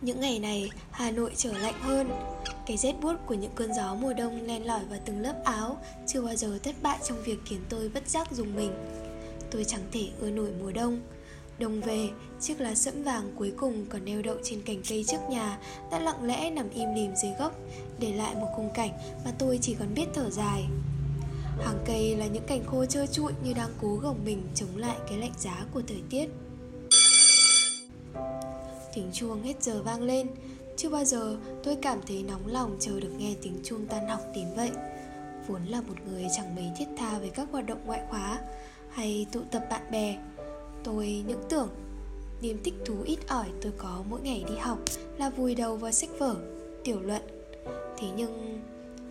Những ngày này, Hà Nội trở lạnh hơn. Cái rét buốt của những cơn gió mùa đông len lỏi vào từng lớp áo chưa bao giờ thất bại trong việc khiến tôi bất giác dùng mình. Tôi chẳng thể ưa nổi mùa đông. Đông về, chiếc lá sẫm vàng cuối cùng còn neo đậu trên cành cây trước nhà đã lặng lẽ nằm im lìm dưới gốc, để lại một khung cảnh mà tôi chỉ còn biết thở dài. Hàng cây là những cành khô trơ trụi như đang cố gồng mình chống lại cái lạnh giá của thời tiết. Tiếng chuông hết giờ vang lên. Chưa bao giờ tôi cảm thấy nóng lòng chờ được nghe tiếng chuông tan học đến vậy. Vốn là một người chẳng mấy thiết tha với các hoạt động ngoại khóa Hay tụ tập bạn bè Tôi những tưởng Niềm thích thú ít ỏi tôi có mỗi ngày đi học Là vùi đầu vào sách vở, tiểu luận. Thế nhưng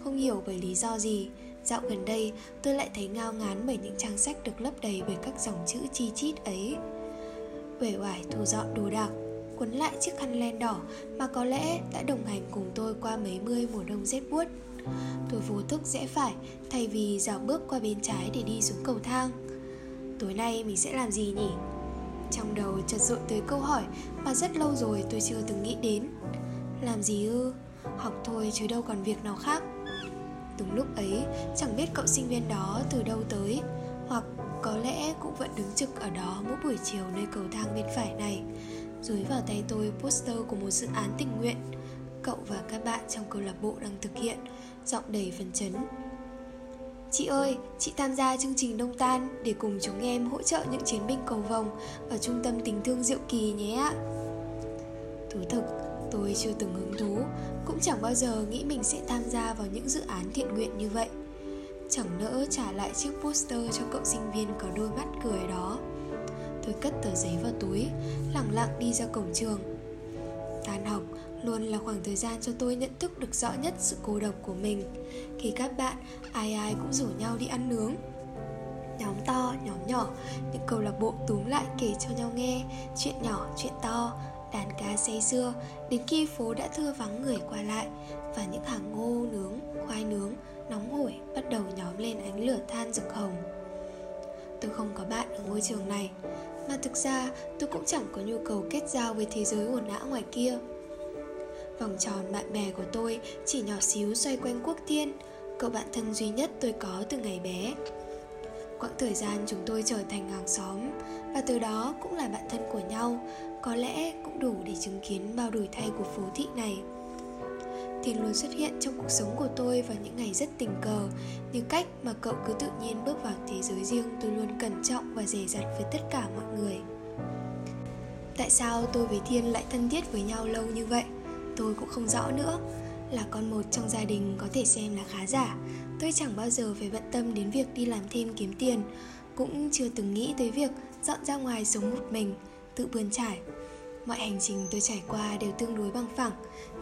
không hiểu bởi lý do gì Dạo gần đây tôi lại thấy ngao ngán bởi những trang sách được lấp đầy bởi các dòng chữ chi chít ấy. Uể oải thu dọn đồ đạc quấn lại chiếc khăn len đỏ mà có lẽ đã đồng hành cùng tôi qua mấy mươi mùa đông rét buốt. Tôi vô thức rẽ phải thay vì dạo bước qua bên trái để đi xuống cầu thang. Tối nay mình sẽ làm gì nhỉ? Trong đầu chợt dội tới câu hỏi mà rất lâu rồi tôi chưa từng nghĩ đến. Làm gì ư? Học thôi chứ đâu còn việc nào khác. Đúng lúc ấy, chẳng biết cậu sinh viên đó từ đâu tới, hoặc có lẽ cũng vẫn đứng trực ở đó mỗi buổi chiều nơi cầu thang bên phải này dưới vào tay tôi poster của một dự án tình nguyện Cậu và các bạn trong câu lạc bộ đang thực hiện Giọng đầy phấn chấn Chị ơi, chị tham gia chương trình Đông Tan để cùng chúng em hỗ trợ những chiến binh cầu vồng ở trung tâm tình thương Diệu Kỳ nhé ạ. Thú thực, tôi chưa từng hứng thú, cũng chẳng bao giờ nghĩ mình sẽ tham gia vào những dự án thiện nguyện như vậy. Chẳng nỡ trả lại chiếc poster cho cậu sinh viên có đôi mắt cười đó. Tôi cất tờ giấy vào túi Lặng lặng đi ra cổng trường. Tan học luôn là khoảng thời gian cho tôi nhận thức được rõ nhất sự cô độc của mình. Khi các bạn ai ai cũng rủ nhau đi ăn nướng. Nhóm to, nhóm nhỏ Những câu lạc bộ túm lại kể cho nhau nghe Chuyện nhỏ, chuyện to Đàn cá say xưa Đến khi phố đã thưa vắng người qua lại Và những hàng ngô nướng, khoai nướng Nóng hổi bắt đầu nhóm lên ánh lửa than rực hồng. Tôi không có bạn ở ngôi trường này mà thực ra, tôi cũng chẳng có nhu cầu kết giao với thế giới ồn ào ngoài kia. Vòng tròn bạn bè của tôi chỉ nhỏ xíu xoay quanh quốc thiên, Cậu bạn thân duy nhất tôi có từ ngày bé. Quãng thời gian chúng tôi trở thành hàng xóm, Và từ đó cũng là bạn thân của nhau, Có lẽ cũng đủ để chứng kiến bao đổi thay của phố thị này. Thiên luôn xuất hiện trong cuộc sống của tôi vào những ngày rất tình cờ. Như cách mà cậu cứ tự nhiên bước vào thế giới riêng, tôi luôn cẩn trọng và dè dặt với tất cả mọi người. Tại sao tôi với Thiên lại thân thiết với nhau lâu như vậy? Tôi cũng không rõ nữa. Là con một trong gia đình có thể xem là khá giả, Tôi chẳng bao giờ phải bận tâm đến việc đi làm thêm kiếm tiền, Cũng chưa từng nghĩ tới việc dọn ra ngoài sống một mình, Tự bươn trải. Mọi hành trình tôi trải qua đều tương đối bằng phẳng.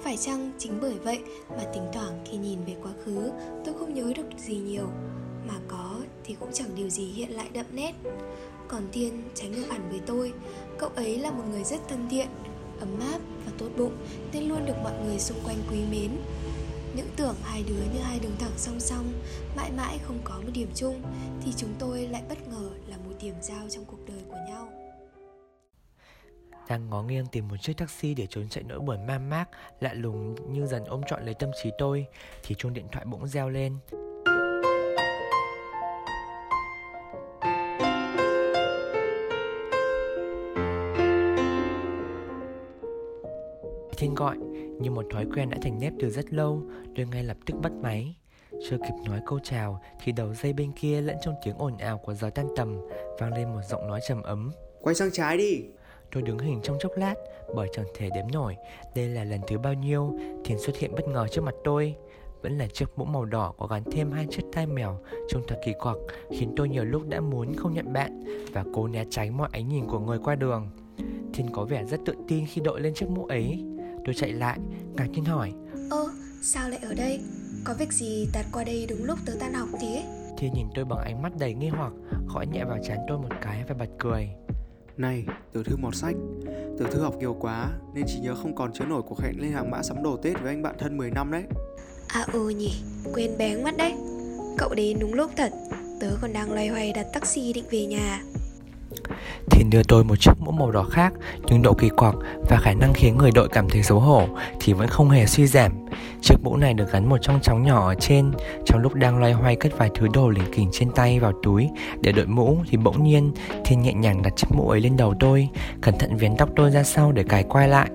Phải chăng chính bởi vậy mà thỉnh thoảng khi nhìn về quá khứ, tôi không nhớ được gì nhiều? Mà có thì cũng chẳng điều gì hiện lại đậm nét. Còn Thiên trái ngược hẳn với tôi, Cậu ấy là một người rất thân thiện, Ấm áp và tốt bụng Nên luôn được mọi người xung quanh quý mến. Những tưởng hai đứa như hai đường thẳng song song, Mãi mãi không có một điểm chung Thì chúng tôi lại bất ngờ là một điểm giao trong cuộc đang ngó nghiêng tìm một chiếc taxi để trốn chạy nỗi buồn man mác, lạ lùng như dần ôm trọn lấy tâm trí tôi, thì chuông điện thoại bỗng reo lên. Thiên gọi, như một thói quen đã thành nếp từ rất lâu, Tôi ngay lập tức bắt máy. Chưa kịp nói câu chào, Thì đầu dây bên kia lẫn trong tiếng ồn ào của giờ tan tầm, Vang lên một giọng nói trầm ấm. Quay sang trái đi. Tôi đứng hình trong chốc lát bởi chẳng thể đếm nổi đây là lần thứ bao nhiêu Thiền xuất hiện bất ngờ trước mặt tôi. Vẫn là chiếc mũ màu đỏ có gắn thêm hai chiếc tai mèo trông thật kỳ quặc khiến tôi nhiều lúc đã muốn không nhận bạn và cố né tránh mọi ánh nhìn của người qua đường. Thiên có vẻ rất tự tin khi đội lên chiếc mũ ấy. Tôi chạy lại ngạc nhiên hỏi. Ơ sao lại ở đây? Có việc gì tạt qua đây đúng lúc tớ tan học thế? Thiên nhìn tôi bằng ánh mắt đầy nghi hoặc Gõ nhẹ vào trán tôi một cái và bật cười này, tiểu thư mọt sách. Tiểu thư học nhiều quá Nên chỉ nhớ không còn chứa nổi cuộc hẹn lên hàng mã sắm đồ Tết với anh bạn thân 10 năm đấy. À ừ nhỉ, quên bén mất đấy. Cậu đến đúng lúc thật. Tớ còn đang loay hoay đặt taxi định về nhà thì đưa tôi một chiếc mũ màu đỏ khác, Nhưng độ kỳ quặc và khả năng khiến người đội cảm thấy xấu hổ Thì vẫn không hề suy giảm. Chiếc mũ này được gắn một trong chóng nhỏ ở trên. Trong lúc đang loay hoay cất vài thứ đồ lỉnh kỉnh trên tay vào túi Để đội mũ thì bỗng nhiên Thiên nhẹ nhàng đặt chiếc mũ ấy lên đầu tôi, Cẩn thận vén tóc tôi ra sau để cài quay lại.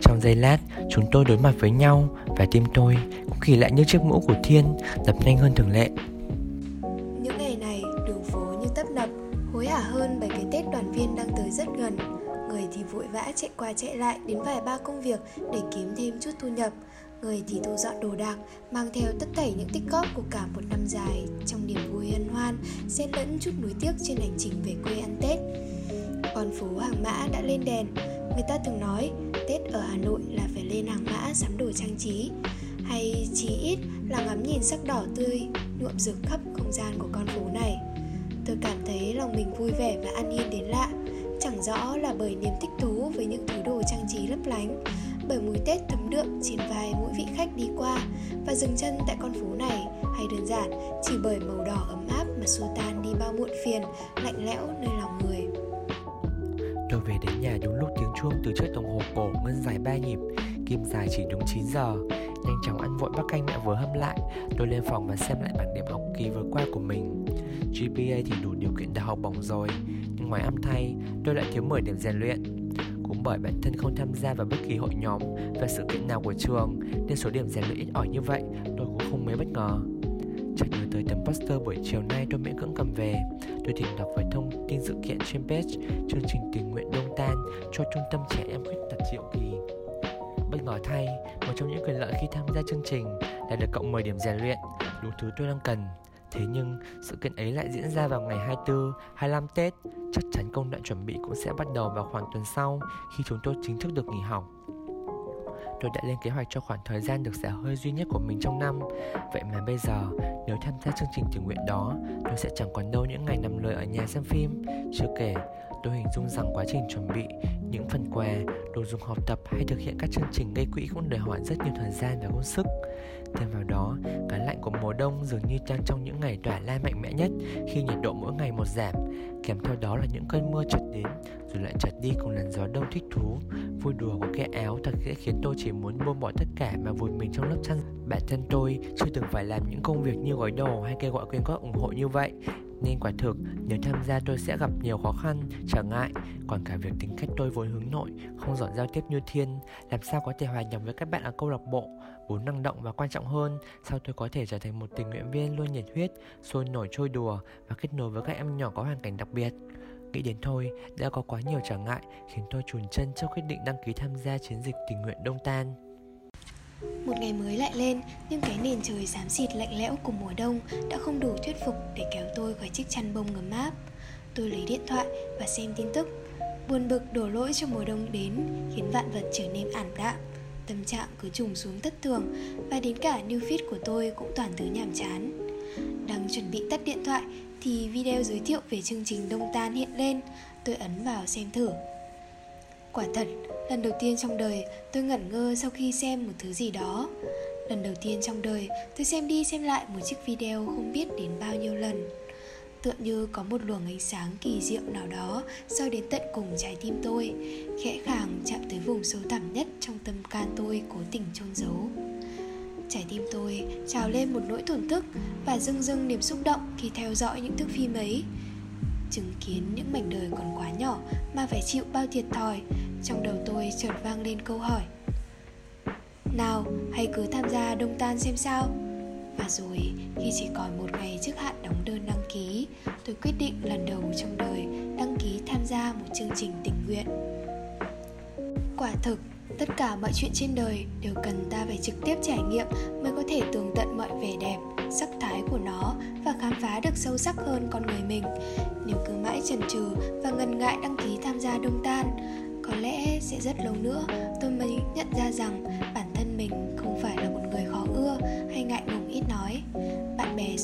Trong giây lát, chúng tôi đối mặt với nhau Và tim tôi cũng kỳ lạ như chiếc mũ của Thiên, Đập nhanh hơn thường lệ. Vã chạy qua chạy lại đến vài ba công việc để kiếm thêm chút thu nhập. Người thì thu dọn đồ đạc, mang theo tất tẩy những tích góp của cả một năm dài Trong niềm vui hân hoan, xen lẫn chút nuối tiếc trên hành trình về quê ăn Tết. Con phố hàng mã đã lên đèn. Người ta thường nói Tết ở Hà Nội là phải lên hàng mã sắm đồ trang trí. Hay chí ít là ngắm nhìn sắc đỏ tươi nhuộm rực khắp không gian của con phố này. Tôi cảm thấy lòng mình vui vẻ và an yên đến lạ. Chẳng rõ là bởi niềm thích thú với những thứ đồ trang trí lấp lánh. Bởi mùi Tết thấm đượm trên vai mỗi vị khách đi qua. Và dừng chân tại con phố này, Hay đơn giản, chỉ bởi màu đỏ ấm áp mà xua tan đi bao muộn phiền, Lạnh lẽo nơi lòng người. Tôi về đến nhà đúng lúc tiếng chuông từ chiếc đồng hồ cổ ngân dài ba nhịp. Kim dài chỉ đúng 9 giờ. Nhanh chóng ăn vội bát canh mẹ vừa hâm lại. Tôi lên phòng và xem lại bảng điểm học kỳ vừa qua của mình. GPA thì đủ điều kiện đại học bổng rồi ngoài âm thay tôi lại thiếu 10 điểm rèn luyện. Cũng bởi bản thân không tham gia vào bất kỳ hội nhóm và sự kiện nào của trường Nên số điểm rèn luyện ít ỏi như vậy tôi cũng không mấy bất ngờ. Chợt nhớ tới tấm poster buổi chiều nay tôi miễn cưỡng cầm về. Tôi tìm đọc về thông tin sự kiện trên page Chương trình tình nguyện đông tan cho trung tâm trẻ em khuyết tật Triệu Kỳ. Bất ngờ thay, một trong những quyền lợi khi tham gia chương trình là được cộng 10 điểm rèn luyện, đủ thứ tôi đang cần. Thế nhưng, sự kiện ấy lại diễn ra vào ngày 24, 25 Tết. Chắc chắn công đoạn chuẩn bị cũng sẽ bắt đầu vào khoảng tuần sau khi chúng tôi chính thức được nghỉ học. Tôi đã lên kế hoạch cho khoảng thời gian được xả hơi duy nhất của mình trong năm Vậy mà bây giờ, nếu tham gia chương trình tình nguyện đó Tôi sẽ chẳng còn đâu những ngày nằm lười ở nhà xem phim Chưa kể, tôi hình dung rằng quá trình chuẩn bị những phần quà, đồ dùng học tập hay thực hiện các chương trình gây quỹ cũng đòi hỏi rất nhiều thời gian và công sức. Thêm vào đó, cái lạnh của mùa đông dường như đang trong những ngày tỏa la mạnh mẽ nhất khi nhiệt độ mỗi ngày một giảm, kèm theo đó là những cơn mưa chợt đến rồi lại chợt đi cùng làn gió đông thích thú. Vui đùa của cái áo thật dễ khiến tôi chỉ muốn buông bỏ tất cả mà vùi mình trong lớp chăn. Bản thân tôi chưa từng phải làm những công việc như gói đồ hay kêu gọi quyên góp ủng hộ như vậy nên quả thực nếu tham gia tôi sẽ gặp nhiều khó khăn, trở ngại Còn cả việc tính cách tôi vốn hướng nội, không giỏi giao tiếp như Thiên Làm sao có thể hòa nhập với các bạn ở câu lạc bộ Vốn năng động và quan trọng hơn Sao tôi có thể trở thành một tình nguyện viên luôn nhiệt huyết, sôi nổi trôi đùa Và kết nối với các em nhỏ có hoàn cảnh đặc biệt Nghĩ đến thôi, đã có quá nhiều trở ngại khiến tôi chùn chân trước quyết định đăng ký tham gia chiến dịch tình nguyện Đông Tan một ngày mới lại lên, nhưng cái nền trời xám xịt lạnh lẽo của mùa đông đã không đủ thuyết phục để kéo tôi khỏi chiếc chăn bông ngấm áp. Tôi lấy điện thoại và xem tin tức. Buồn bực đổ lỗi cho mùa đông đến khiến vạn vật trở nên ảm đạm. Tâm trạng cứ trùng xuống thất thường và đến cả new feed của tôi cũng toàn thứ nhàm chán. Đang chuẩn bị tắt điện thoại thì video giới thiệu về chương trình Đông Tan hiện lên. Tôi ấn vào xem thử. Quả thật, Lần đầu tiên trong đời tôi ngẩn ngơ sau khi xem một thứ gì đó Lần đầu tiên trong đời tôi xem đi xem lại một chiếc video không biết đến bao nhiêu lần Tựa như có một luồng ánh sáng kỳ diệu nào đó soi đến tận cùng trái tim tôi, Khẽ khàng chạm tới vùng sâu thẳm nhất trong tâm can tôi cố tình chôn giấu. Trái tim tôi trào lên một nỗi thổn thức và dưng dưng niềm xúc động khi theo dõi những thước phim ấy. Chứng kiến những mảnh đời còn quá nhỏ mà phải chịu bao thiệt thòi, trong đầu tôi chợt vang lên câu hỏi, nào, hãy cứ tham gia đông tan xem sao và rồi, khi chỉ còn một ngày trước hạn đóng đơn đăng ký, tôi quyết định lần đầu trong đời đăng ký tham gia một chương trình tình nguyện. Quả thực, tất cả mọi chuyện trên đời đều cần ta phải trực tiếp trải nghiệm mới có thể tường tận mọi vẻ đẹp, sắc thái của nó và khám phá được sâu sắc hơn con người mình. Nếu cứ mãi chần chừ và ngần ngại đăng ký tham gia đông tan, có lẽ sẽ rất lâu nữa tôi mới nhận ra rằng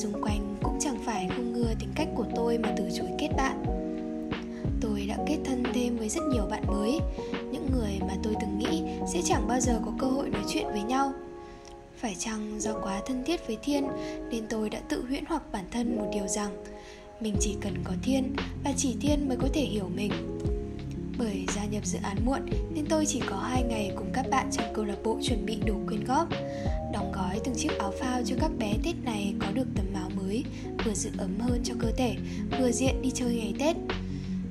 xung quanh cũng chẳng phải không ngưa tính cách của tôi mà từ chối kết bạn. Tôi đã kết thân thêm với rất nhiều bạn mới. Những người mà tôi từng nghĩ sẽ chẳng bao giờ có cơ hội nói chuyện với nhau. Phải chăng do quá thân thiết với thiên nên tôi đã tự huyễn hoặc bản thân một điều rằng mình chỉ cần có thiên và chỉ thiên mới có thể hiểu mình. Bởi gia nhập dự án muộn nên tôi chỉ có hai ngày cùng các bạn trong câu lạc bộ chuẩn bị đủ quyên góp, đóng gói từng chiếc áo phao cho các bé tết này có được tấm áo mới vừa giữ ấm hơn cho cơ thể vừa diện đi chơi ngày tết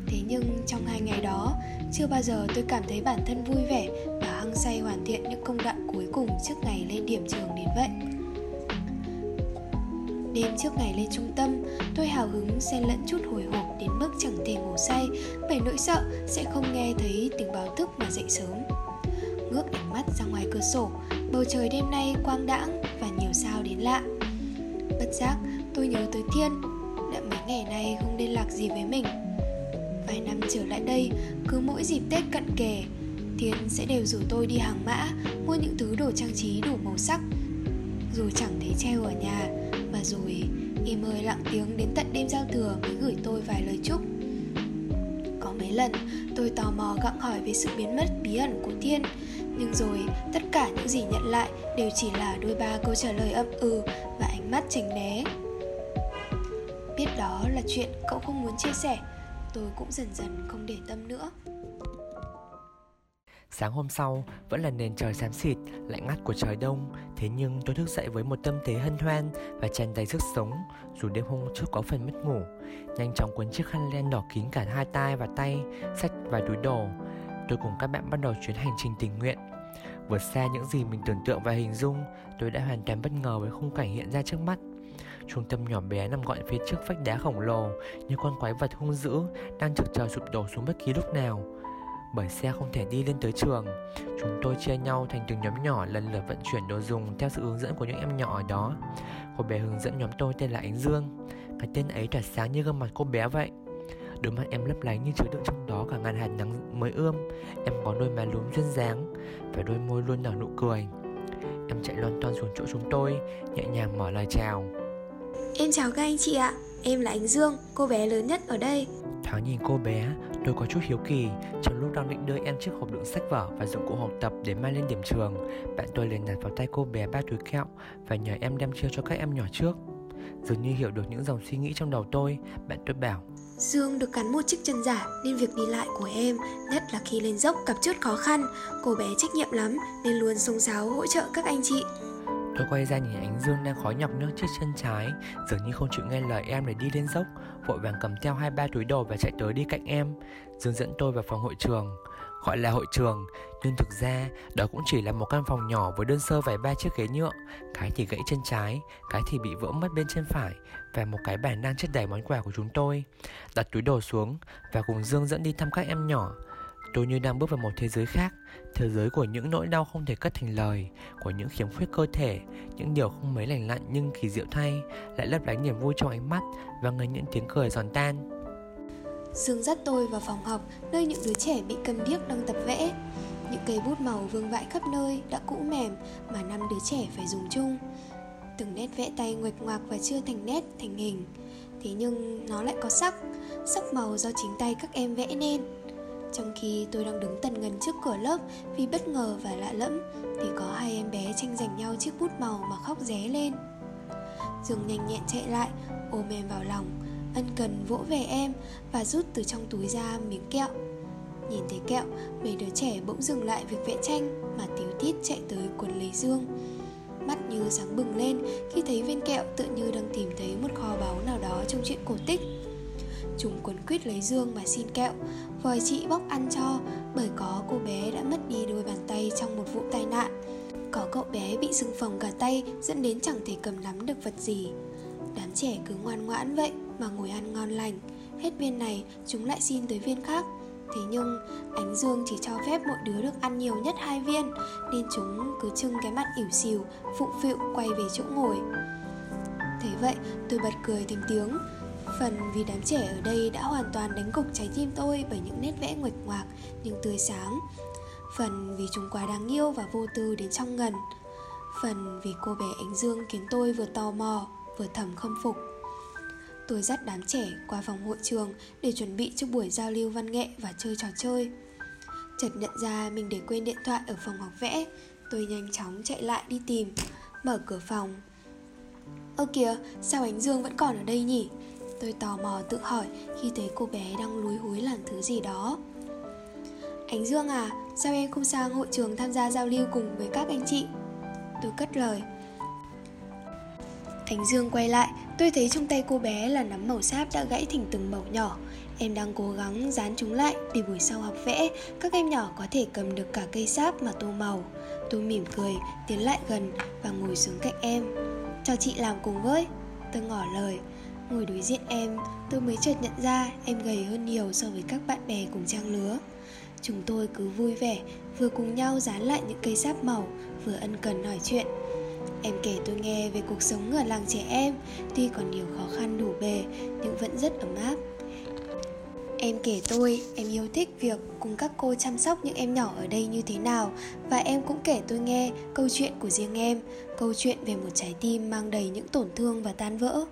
thế nhưng trong hai ngày đó chưa bao giờ tôi cảm thấy bản thân vui vẻ và hăng say hoàn thiện những công đoạn cuối cùng trước ngày lên điểm trường đến vậy Đêm trước ngày lên trung tâm, tôi hào hứng xen lẫn chút hồi hộp đến mức chẳng thể ngủ say bởi nỗi sợ sẽ không nghe thấy tiếng báo thức mà dậy sớm. Ngước ánh mắt ra ngoài cửa sổ, bầu trời đêm nay quang đãng và nhiều sao đến lạ. Bất giác, tôi nhớ tới Thiên, đã mấy ngày nay không liên lạc gì với mình. Vài năm trở lại đây, cứ mỗi dịp Tết cận kề, Thiên sẽ đều rủ tôi đi hàng mã, mua những thứ đồ trang trí đủ màu sắc. Dù chẳng thấy treo ở nhà, mà rồi y mời lặng tiếng đến tận đêm giao thừa mới gửi tôi vài lời chúc Có mấy lần tôi tò mò gặng hỏi về sự biến mất bí ẩn của Thiên nhưng rồi tất cả những gì nhận lại đều chỉ là đôi ba câu trả lời âm ừ và ánh mắt tránh né. Biết đó là chuyện cậu không muốn chia sẻ Tôi cũng dần dần không để tâm nữa. Sáng hôm sau vẫn là nền trời xám xịt, lạnh ngắt của trời đông. Thế nhưng tôi thức dậy với một tâm thế hân hoan và tràn đầy sức sống Dù đêm hôm trước có phần mất ngủ. Nhanh chóng cuốn chiếc khăn len đỏ kín cả hai tay và tay, sách và túi đồ. Tôi cùng các bạn bắt đầu chuyến hành trình tình nguyện. Vượt xa những gì mình tưởng tượng và hình dung, Tôi đã hoàn toàn bất ngờ với khung cảnh hiện ra trước mắt Trung tâm nhỏ bé nằm gọn phía trước vách đá khổng lồ, Như con quái vật hung dữ, Đang trực chờ sụp đổ xuống bất kỳ lúc nào bởi xe không thể đi lên tới trường. Chúng tôi chia nhau thành từng nhóm nhỏ lần lượt vận chuyển đồ dùng theo sự hướng dẫn của những em nhỏ ở đó. Cô bé hướng dẫn nhóm tôi tên là Ánh Dương. Cái tên ấy tỏa sáng như gương mặt cô bé vậy. Đôi mắt em lấp lánh như chứa đựng trong đó cả ngàn hạt nắng mới ươm. Em có đôi má lúm duyên dáng và đôi môi luôn nở nụ cười. Em chạy lon ton xuống chỗ chúng tôi, nhẹ nhàng mở lời chào. Em chào các anh chị ạ, em là Ánh Dương, cô bé lớn nhất ở đây. Thoáng nhìn cô bé, tôi có chút hiếu kỳ Trong lúc đang định đưa em chiếc hộp đựng sách vở và dụng cụ học tập để mang lên điểm trường Bạn tôi liền đặt vào tay cô bé ba túi kẹo và nhờ em đem chia cho các em nhỏ trước Dường như hiểu được những dòng suy nghĩ trong đầu tôi, bạn tôi bảo Dương được cắn một chiếc chân giả nên việc đi lại của em, nhất là khi lên dốc gặp chút khó khăn, cô bé trách nhiệm lắm nên luôn sông sáo hỗ trợ các anh chị. Tôi quay ra nhìn ánh Dương đang khó nhọc nước chiếc chân trái Dường như không chịu nghe lời em để đi lên dốc Vội vàng cầm theo hai ba túi đồ và chạy tới đi cạnh em Dương dẫn tôi vào phòng hội trường Gọi là hội trường, Nhưng thực ra, đó cũng chỉ là một căn phòng nhỏ Với đơn sơ vài ba chiếc ghế nhựa. Cái thì gãy chân trái, Cái thì bị vỡ mất bên chân phải Và một cái bàn đang chất đầy món quà của chúng tôi. Đặt túi đồ xuống Và cùng Dương dẫn đi thăm các em nhỏ. Tôi như đang bước vào một thế giới khác, Thế giới của những nỗi đau không thể cất thành lời, Của những khiếm khuyết cơ thể, Những điều không mấy lành lặn nhưng kỳ diệu thay, Lại lấp lánh niềm vui trong ánh mắt Và ngây những tiếng cười giòn tan. Dương dắt tôi vào phòng học Nơi những đứa trẻ bị cầm điếc đang tập vẽ. Những cây bút màu vương vãi khắp nơi Đã cũ mềm mà năm đứa trẻ phải dùng chung. Từng nét vẽ tay nguệch ngoạc và chưa thành nét, thành hình. Thế nhưng nó lại có sắc Sắc màu do chính tay các em vẽ nên. Trong khi tôi đang đứng tần ngần trước cửa lớp vì bất ngờ và lạ lẫm thì có hai em bé tranh giành nhau chiếc bút màu mà khóc ré lên. Dương nhanh nhẹn chạy lại, ôm em vào lòng, ân cần vỗ về em và rút từ trong túi ra miếng kẹo. Nhìn thấy kẹo, mấy đứa trẻ bỗng dừng lại việc vẽ tranh mà tiếu tít chạy tới quần lấy Dương. Mắt như sáng bừng lên khi thấy viên kẹo tự như đang tìm thấy một kho báu nào đó trong chuyện cổ tích Chúng quấn quýt lấy Dương mà xin kẹo Vòi chị bóc ăn cho Bởi có cô bé đã mất đi đôi bàn tay trong một vụ tai nạn Có cậu bé bị sưng phồng cả tay Dẫn đến chẳng thể cầm nắm được vật gì Đám trẻ cứ ngoan ngoãn vậy mà ngồi ăn ngon lành. Hết viên này, chúng lại xin tới viên khác. Thế nhưng, ánh dương chỉ cho phép mỗi đứa được ăn nhiều nhất hai viên, Nên chúng cứ trưng cái mặt ỉu xìu, Phụng phịu quay về chỗ ngồi. Thế vậy, tôi bật cười thành tiếng. Phần vì đám trẻ ở đây đã hoàn toàn đánh gục trái tim tôi bởi những nét vẽ nguệch ngoạc, nhưng tươi sáng. Phần vì chúng quá đáng yêu và vô tư đến trong ngần. Phần vì cô bé Ánh Dương khiến tôi vừa tò mò, vừa thầm khâm phục. Tôi dắt đám trẻ qua phòng hội trường để chuẩn bị cho buổi giao lưu văn nghệ và chơi trò chơi. Chợt nhận ra mình để quên điện thoại ở phòng học vẽ, tôi nhanh chóng chạy lại đi tìm, mở cửa phòng. Ơ kìa, sao ánh Dương vẫn còn ở đây nhỉ? Tôi tò mò tự hỏi khi thấy cô bé đang lúi húi làm thứ gì đó. Ánh Dương à, sao em không sang hội trường tham gia giao lưu cùng với các anh chị? Tôi cất lời. Ánh Dương quay lại, tôi thấy trong tay cô bé là nắm màu sáp đã gãy thành từng mẩu nhỏ. Em đang cố gắng dán chúng lại để buổi sau học vẽ, các em nhỏ có thể cầm được cả cây sáp mà tô màu. Tôi mỉm cười, tiến lại gần và ngồi xuống cạnh em. Cho chị làm cùng với. Tôi ngỏ lời. Ngồi đối diện em, tôi mới chợt nhận ra em gầy hơn nhiều so với các bạn bè cùng trang lứa. Chúng tôi cứ vui vẻ, vừa cùng nhau dán lại những cây sáp màu, vừa ân cần hỏi chuyện. Em kể tôi nghe về cuộc sống ở làng trẻ em, tuy còn nhiều khó khăn đủ bề nhưng vẫn rất ấm áp. Em kể tôi, em yêu thích việc cùng các cô chăm sóc những em nhỏ ở đây như thế nào. Và em cũng kể tôi nghe câu chuyện của riêng em. Câu chuyện về một trái tim mang đầy những tổn thương và tan vỡ.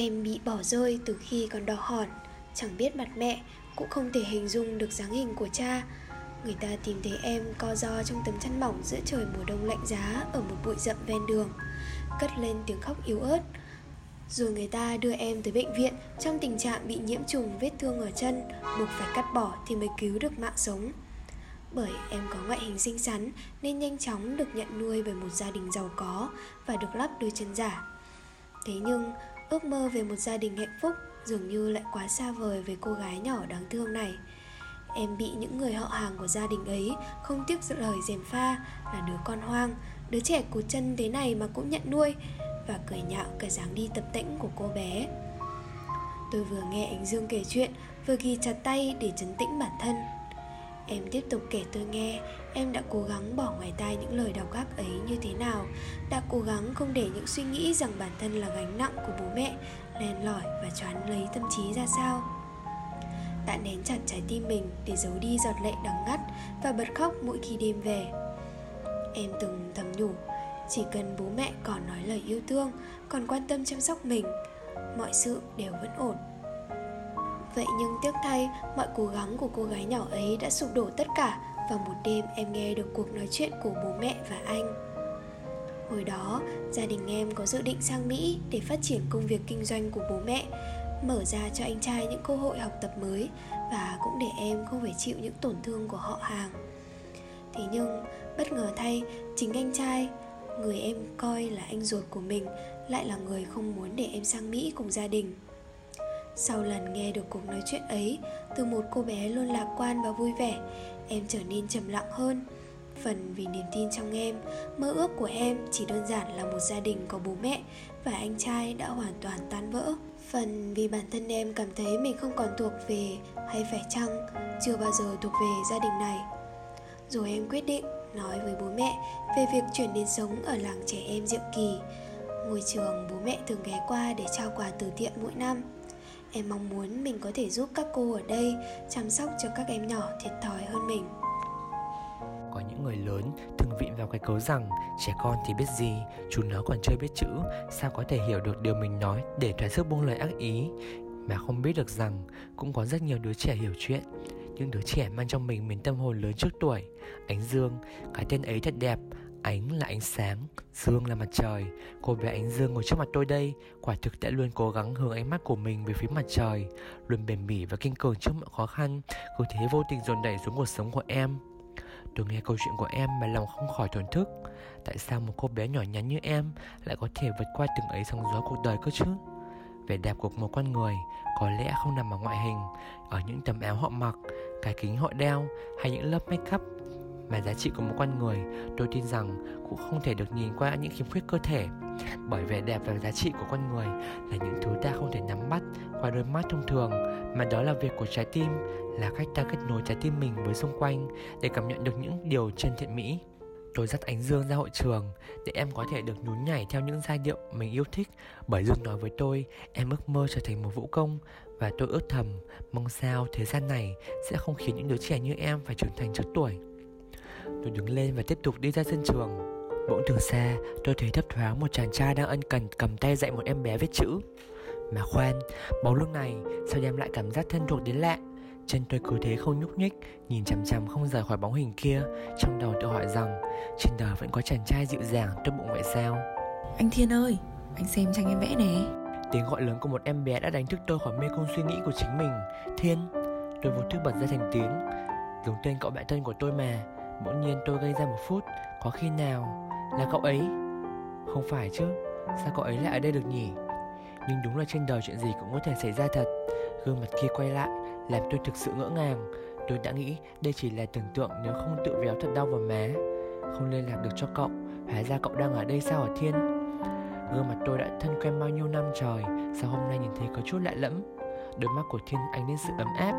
Em bị bỏ rơi từ khi còn đỏ hòn. Chẳng biết mặt mẹ Cũng không thể hình dung được dáng hình của cha. Người ta tìm thấy em co do trong tấm chăn mỏng giữa trời mùa đông lạnh giá ở một bụi rậm ven đường Cất lên tiếng khóc yếu ớt. Rồi người ta đưa em tới bệnh viện trong tình trạng bị nhiễm trùng vết thương ở chân Buộc phải cắt bỏ thì mới cứu được mạng sống. Bởi em có ngoại hình xinh xắn nên nhanh chóng được nhận nuôi bởi một gia đình giàu có và được lắp đôi chân giả. Thế nhưng, ước mơ về một gia đình hạnh phúc dường như lại quá xa vời với cô gái nhỏ đáng thương này. Em bị những người họ hàng của gia đình ấy không tiếc lời dèm pha là đứa con hoang, đứa trẻ cụt chân thế này mà cũng nhận nuôi và cười nhạo cái dáng đi tập tễnh của cô bé. Tôi vừa nghe anh Dương kể chuyện, vừa ghi chặt tay để chấn tĩnh bản thân Em tiếp tục kể tôi nghe, Em đã cố gắng bỏ ngoài tai những lời đau gác ấy như thế nào, Đã cố gắng không để những suy nghĩ rằng bản thân là gánh nặng của bố mẹ Len lỏi và choán lấy tâm trí ra sao. Đã nén chặt trái tim mình để giấu đi giọt lệ đắng ngắt Và bật khóc mỗi khi đêm về. Em từng thầm nhủ, Chỉ cần bố mẹ còn nói lời yêu thương, Còn quan tâm chăm sóc mình, Mọi sự đều vẫn ổn. Vậy nhưng tiếc thay, mọi cố gắng của cô gái nhỏ ấy đã sụp đổ tất cả Và một đêm em nghe được cuộc nói chuyện của bố mẹ và anh. Hồi đó, gia đình em có dự định sang Mỹ để phát triển công việc kinh doanh của bố mẹ Mở ra cho anh trai những cơ hội học tập mới Và cũng để em không phải chịu những tổn thương của họ hàng. Thế nhưng, bất ngờ thay, chính anh trai, người em coi là anh ruột của mình Lại là người không muốn để em sang Mỹ cùng gia đình sau lần nghe được cuộc nói chuyện ấy, Từ một cô bé luôn lạc quan và vui vẻ, Em trở nên trầm lặng hơn. Phần vì niềm tin trong em, Mơ ước của em chỉ đơn giản là một gia đình có bố mẹ Và anh trai đã hoàn toàn tan vỡ. Phần vì bản thân em cảm thấy mình không còn thuộc về Hay phải chăng, chưa bao giờ thuộc về gia đình này. Rồi em quyết định nói với bố mẹ Về việc chuyển đến sống ở làng trẻ em Diệu Kỳ. Ngôi trường bố mẹ thường ghé qua để trao quà từ thiện mỗi năm. Em mong muốn mình có thể giúp các cô ở đây chăm sóc cho các em nhỏ thiệt thòi hơn mình. Có những người lớn thường vịn vào cái cớ rằng trẻ con thì biết gì, chúng nó còn chơi biết chữ, sao có thể hiểu được điều mình nói để thoái sức buông lời ác ý, mà không biết được rằng cũng có rất nhiều đứa trẻ hiểu chuyện. Những đứa trẻ mang trong mình miền tâm hồn lớn trước tuổi, Ánh Dương, cái tên ấy thật đẹp, Ánh là ánh sáng, Dương là mặt trời. Cô bé ánh Dương ngồi trước mặt tôi đây Quả thực đã luôn cố gắng hướng ánh mắt của mình về phía mặt trời Luôn bền bỉ và kiên cường trước mọi khó khăn. Cứ thế vô tình dồn đẩy xuống cuộc sống của em. Tôi nghe câu chuyện của em mà lòng không khỏi thổn thức. Tại sao một cô bé nhỏ nhắn như em Lại có thể vượt qua từng ấy sóng gió cuộc đời cơ chứ? Vẻ đẹp của một con người Có lẽ không nằm ở ngoại hình Ở những tấm áo họ mặc Cái kính họ đeo Hay những lớp make up mà giá trị của một con người, tôi tin rằng cũng không thể được nhìn qua những khiếm khuyết cơ thể. Bởi vẻ đẹp và giá trị của con người là những thứ ta không thể nắm bắt qua đôi mắt thông thường, mà đó là việc của trái tim, là cách ta kết nối trái tim mình với xung quanh để cảm nhận được những điều chân thiện mỹ. Tôi dắt ánh dương ra hội trường để em có thể được nhún nhảy theo những giai điệu mình yêu thích. Bởi dương nói với tôi, em ước mơ trở thành một vũ công, và tôi ước thầm mong sao thế gian này sẽ không khiến những đứa trẻ như em phải trưởng thành trước tuổi. Tôi đứng lên và tiếp tục đi ra sân trường. Bỗng từ xa tôi thấy thấp thoáng một chàng trai đang ân cần cầm tay dạy một em bé viết chữ. Mà khoan, bóng lúc này sao đem lại cảm giác thân thuộc đến lạ? Chân tôi cứ thế không nhúc nhích Nhìn chằm chằm không rời khỏi bóng hình kia Trong đầu tôi hỏi rằng Trên đời vẫn có chàng trai dịu dàng tốt bụng vậy sao? Anh Thiên ơi Anh xem tranh em vẽ nè. Tiếng gọi lớn của một em bé đã đánh thức tôi khỏi mê cung suy nghĩ của chính mình. Thiên Tôi vô thức bật ra thành tiếng. Giống tên cậu bạn thân của tôi mà Bỗng nhiên tôi gây ra một phút. Có khi nào là cậu ấy? Không phải chứ, Sao cậu ấy lại ở đây được nhỉ? Nhưng đúng là trên đời chuyện gì cũng có thể xảy ra thật. Gương mặt kia quay lại, Làm tôi thực sự ngỡ ngàng. Tôi đã nghĩ đây chỉ là tưởng tượng nếu không tự véo thật đau vào má. Không liên lạc được cho cậu, Hóa ra cậu đang ở đây sao ở thiên? Gương mặt tôi đã thân quen bao nhiêu năm trời, Sao hôm nay nhìn thấy có chút lạ lẫm? Đôi mắt của thiên ánh lên sự ấm áp.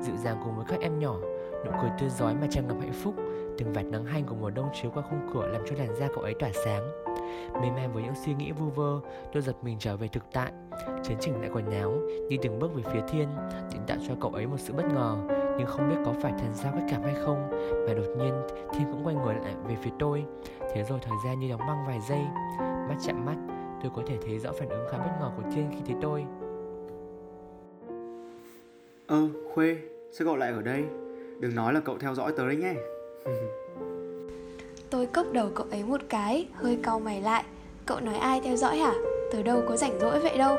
Dịu dàng cùng với các em nhỏ, Nụ cười tươi giói mà tràn ngập hạnh phúc. Từng vạt nắng hanh của mùa đông chiếu qua khung cửa làm cho làn da cậu ấy tỏa sáng. Mê man với những suy nghĩ vu vơ Tôi giật mình trở về thực tại. Chấn chỉnh lại quần áo Đi từng bước về phía Thiên Định tạo cho cậu ấy một sự bất ngờ Nhưng không biết có phải thần giao cách cảm hay không Mà đột nhiên Thiên cũng quay người lại về phía tôi. Thế rồi thời gian như đóng băng vài giây Mắt chạm mắt Tôi có thể thấy rõ phản ứng khá bất ngờ của Thiên khi thấy tôi. Ơ, Khuê, sao cậu lại ở đây? Đừng nói là cậu theo dõi tớ đấy nhé. Tôi cốc đầu cậu ấy một cái, hơi cau mày lại Cậu nói ai theo dõi hả? Tớ đâu có rảnh rỗi vậy đâu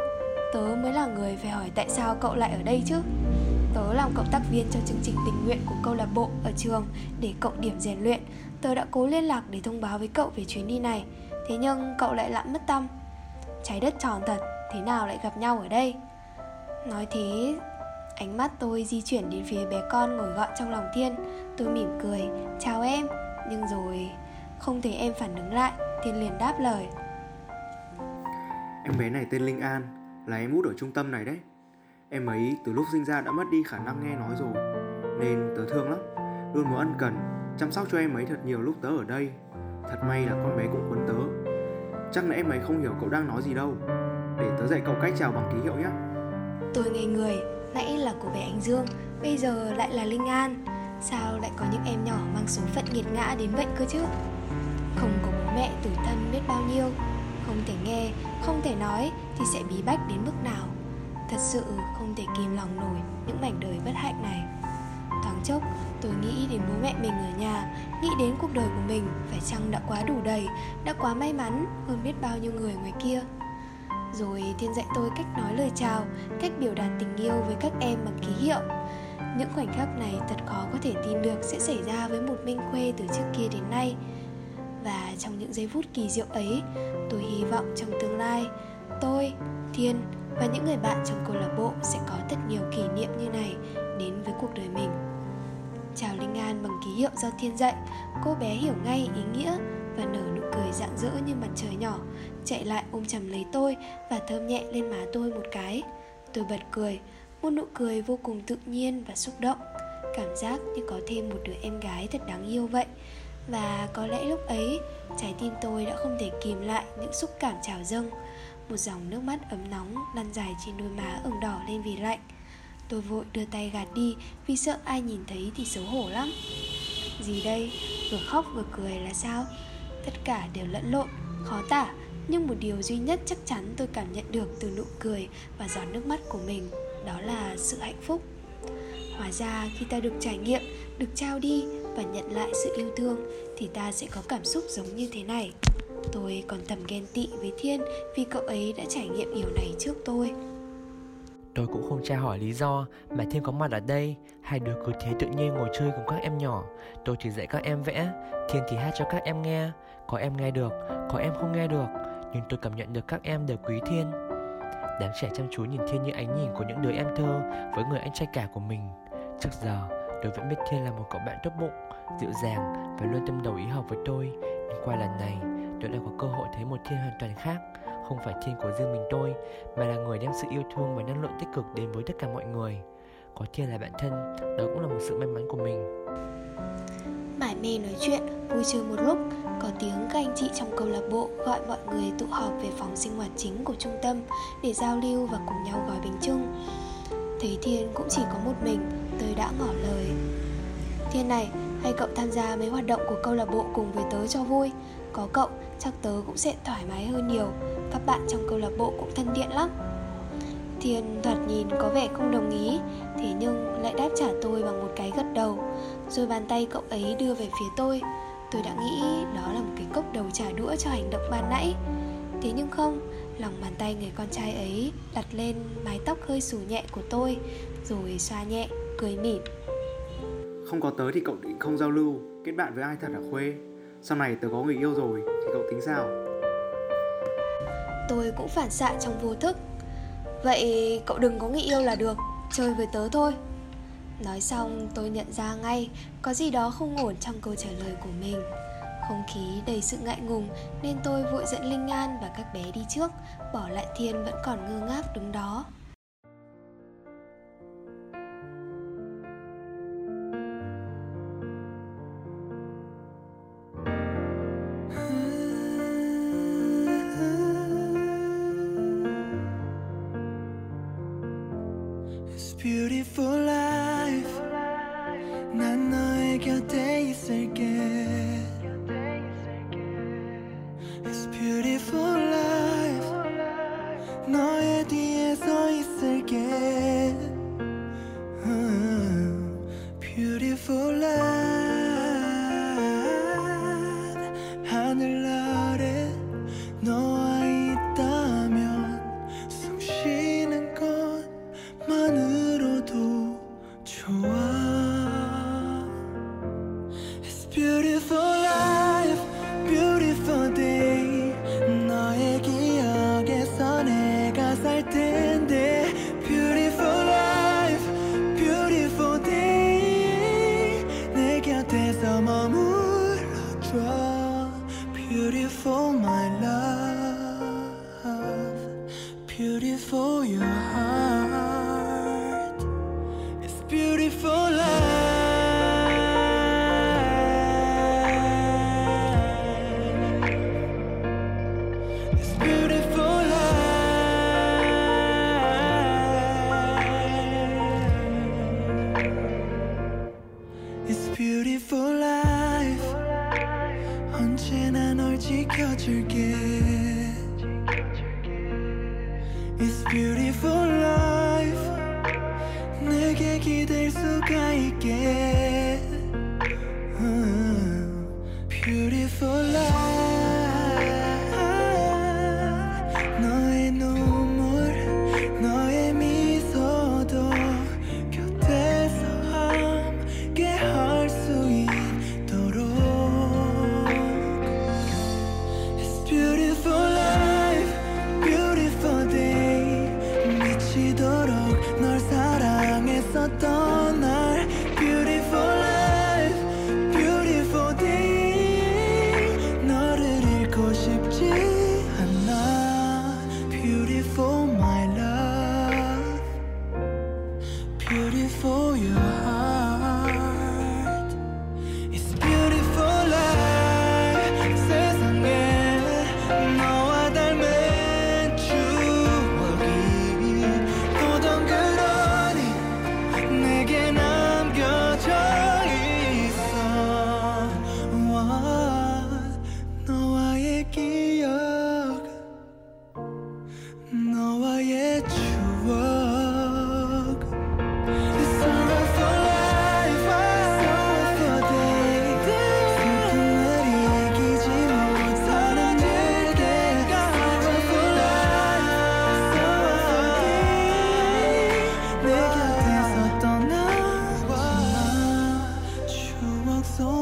Tớ mới là người phải hỏi tại sao cậu lại ở đây chứ Tớ làm cộng tác viên cho chương trình tình nguyện của câu lạc bộ ở trường để cộng điểm rèn luyện. Tớ đã cố liên lạc để thông báo với cậu về chuyến đi này. Thế nhưng cậu lại lặn mất tâm. Trái đất tròn thật, thế nào lại gặp nhau ở đây? Nói thế, ánh mắt tôi di chuyển đến phía bé con ngồi gọn trong lòng Thiên. Tôi mỉm cười, chào em. Nhưng rồi không thấy em phản ứng lại, Thiên liền đáp lời. Em bé này tên Linh An, là em út ở trung tâm này đấy. Em ấy từ lúc sinh ra đã mất đi khả năng nghe nói rồi Nên tớ thương lắm Luôn muốn ân cần Chăm sóc cho em ấy thật nhiều lúc tớ ở đây Thật may là con bé cũng quấn tớ Chắc là em ấy không hiểu cậu đang nói gì đâu Để tớ dạy cậu cách chào bằng ký hiệu nhé Tôi ngây người Nãy là của bé Anh Dương Bây giờ lại là Linh An Sao lại có những em nhỏ mang số phận nghiệt ngã đến vậy cơ chứ? Không có bố mẹ tử thân biết bao nhiêu. Không thể nghe, không thể nói Thì sẽ bí bách đến mức nào. Thật sự không thể kìm lòng nổi những mảnh đời bất hạnh này. Thoáng chốc tôi nghĩ đến bố mẹ mình ở nhà Nghĩ đến cuộc đời của mình Phải chăng đã quá đủ đầy Đã quá may mắn hơn biết bao nhiêu người ngoài kia? Rồi thiên dạy tôi cách nói lời chào Cách biểu đạt tình yêu với các em bằng ký hiệu. Những khoảnh khắc này thật khó có thể tin được Sẽ xảy ra với một Minh Khuê từ trước kia đến nay. Và trong những giây phút kỳ diệu ấy Tôi hy vọng trong tương lai Tôi, Thiên và những người bạn trong câu lạc bộ sẽ có thật nhiều kỷ niệm như này đến với cuộc đời mình. Chào linh an bằng ký hiệu do thiên dạy. Cô bé hiểu ngay ý nghĩa và nở nụ cười rạng rỡ như mặt trời nhỏ chạy lại ôm chầm lấy tôi và thơm nhẹ lên má tôi một cái. Tôi bật cười một nụ cười vô cùng tự nhiên và xúc động. Cảm giác như có thêm một đứa em gái thật đáng yêu vậy. Và có lẽ lúc ấy trái tim tôi đã không thể kìm lại những xúc cảm trào dâng. Một dòng nước mắt ấm nóng lăn dài trên đôi má ửng đỏ lên vì lạnh. Tôi vội đưa tay gạt đi vì sợ ai nhìn thấy thì xấu hổ lắm. Gì đây, vừa khóc vừa cười là sao? Tất cả đều lẫn lộn, khó tả Nhưng một điều duy nhất chắc chắn tôi cảm nhận được từ nụ cười và giọt nước mắt của mình. Đó là sự hạnh phúc. Hóa ra khi ta được trải nghiệm, được trao đi và nhận lại sự yêu thương Thì ta sẽ có cảm xúc giống như thế này. Tôi còn thầm ghen tị với Thiên vì cậu ấy đã trải nghiệm điều này trước tôi. Tôi cũng không tra hỏi lý do mà Thiên có mặt ở đây. Hai đứa cứ thế tự nhiên ngồi chơi cùng các em nhỏ. Tôi chỉ dạy các em vẽ Thiên thì hát cho các em nghe. Có em nghe được, có em không nghe được Nhưng tôi cảm nhận được các em đều quý Thiên. Đám trẻ chăm chú nhìn Thiên như ánh nhìn của những đứa em thơ Với người anh trai cả của mình. Trước giờ, tôi vẫn biết Thiên là một cậu bạn tốt bụng, Dịu dàng và luôn tâm đầu ý học với tôi. Nhưng qua lần này, tôi đã có cơ hội thấy một thiên hoàn toàn khác. Không phải thiên của riêng mình tôi, mà là người đem sự yêu thương và năng lượng tích cực đến với tất cả mọi người. Có thiên là bạn thân, đó cũng là một sự may mắn của mình mải mê nói chuyện, vui chơi một lúc. Có tiếng các anh chị trong câu lạc bộ gọi mọi người tụ họp về phòng sinh hoạt chính của trung tâm để giao lưu và cùng nhau gói bánh trưng thấy thiên cũng chỉ có một mình, tôi đã ngỏ lời. Thiên này, hay cậu tham gia mấy hoạt động của câu lạc bộ cùng với tớ cho vui. Có cậu, chắc tớ cũng sẽ thoải mái hơn nhiều. Các bạn trong câu lạc bộ cũng thân thiện lắm. Thiên thoạt nhìn có vẻ không đồng ý Thế nhưng lại đáp trả tôi bằng một cái gật đầu. Rồi bàn tay cậu ấy đưa về phía tôi. Tôi đã nghĩ đó là một cái cốc đầu trả đũa cho hành động ban nãy. Thế nhưng không Lòng bàn tay người con trai ấy đặt lên mái tóc hơi xù nhẹ của tôi Rồi xoa nhẹ, cười mỉm. Không có tớ thì cậu định không giao lưu Kết bạn với ai thật hả Khuê? Sau này tớ có người yêu rồi thì cậu tính sao? Tôi cũng phản xạ trong vô thức vậy cậu đừng có người yêu là được, chơi với tớ thôi. Nói xong, tôi nhận ra ngay có gì đó không ổn trong câu trả lời của mình. Không khí đầy sự ngại ngùng, nên tôi vội dẫn linh an và các bé đi trước, bỏ lại thiên vẫn còn ngơ ngác đứng đó. Beautiful life again.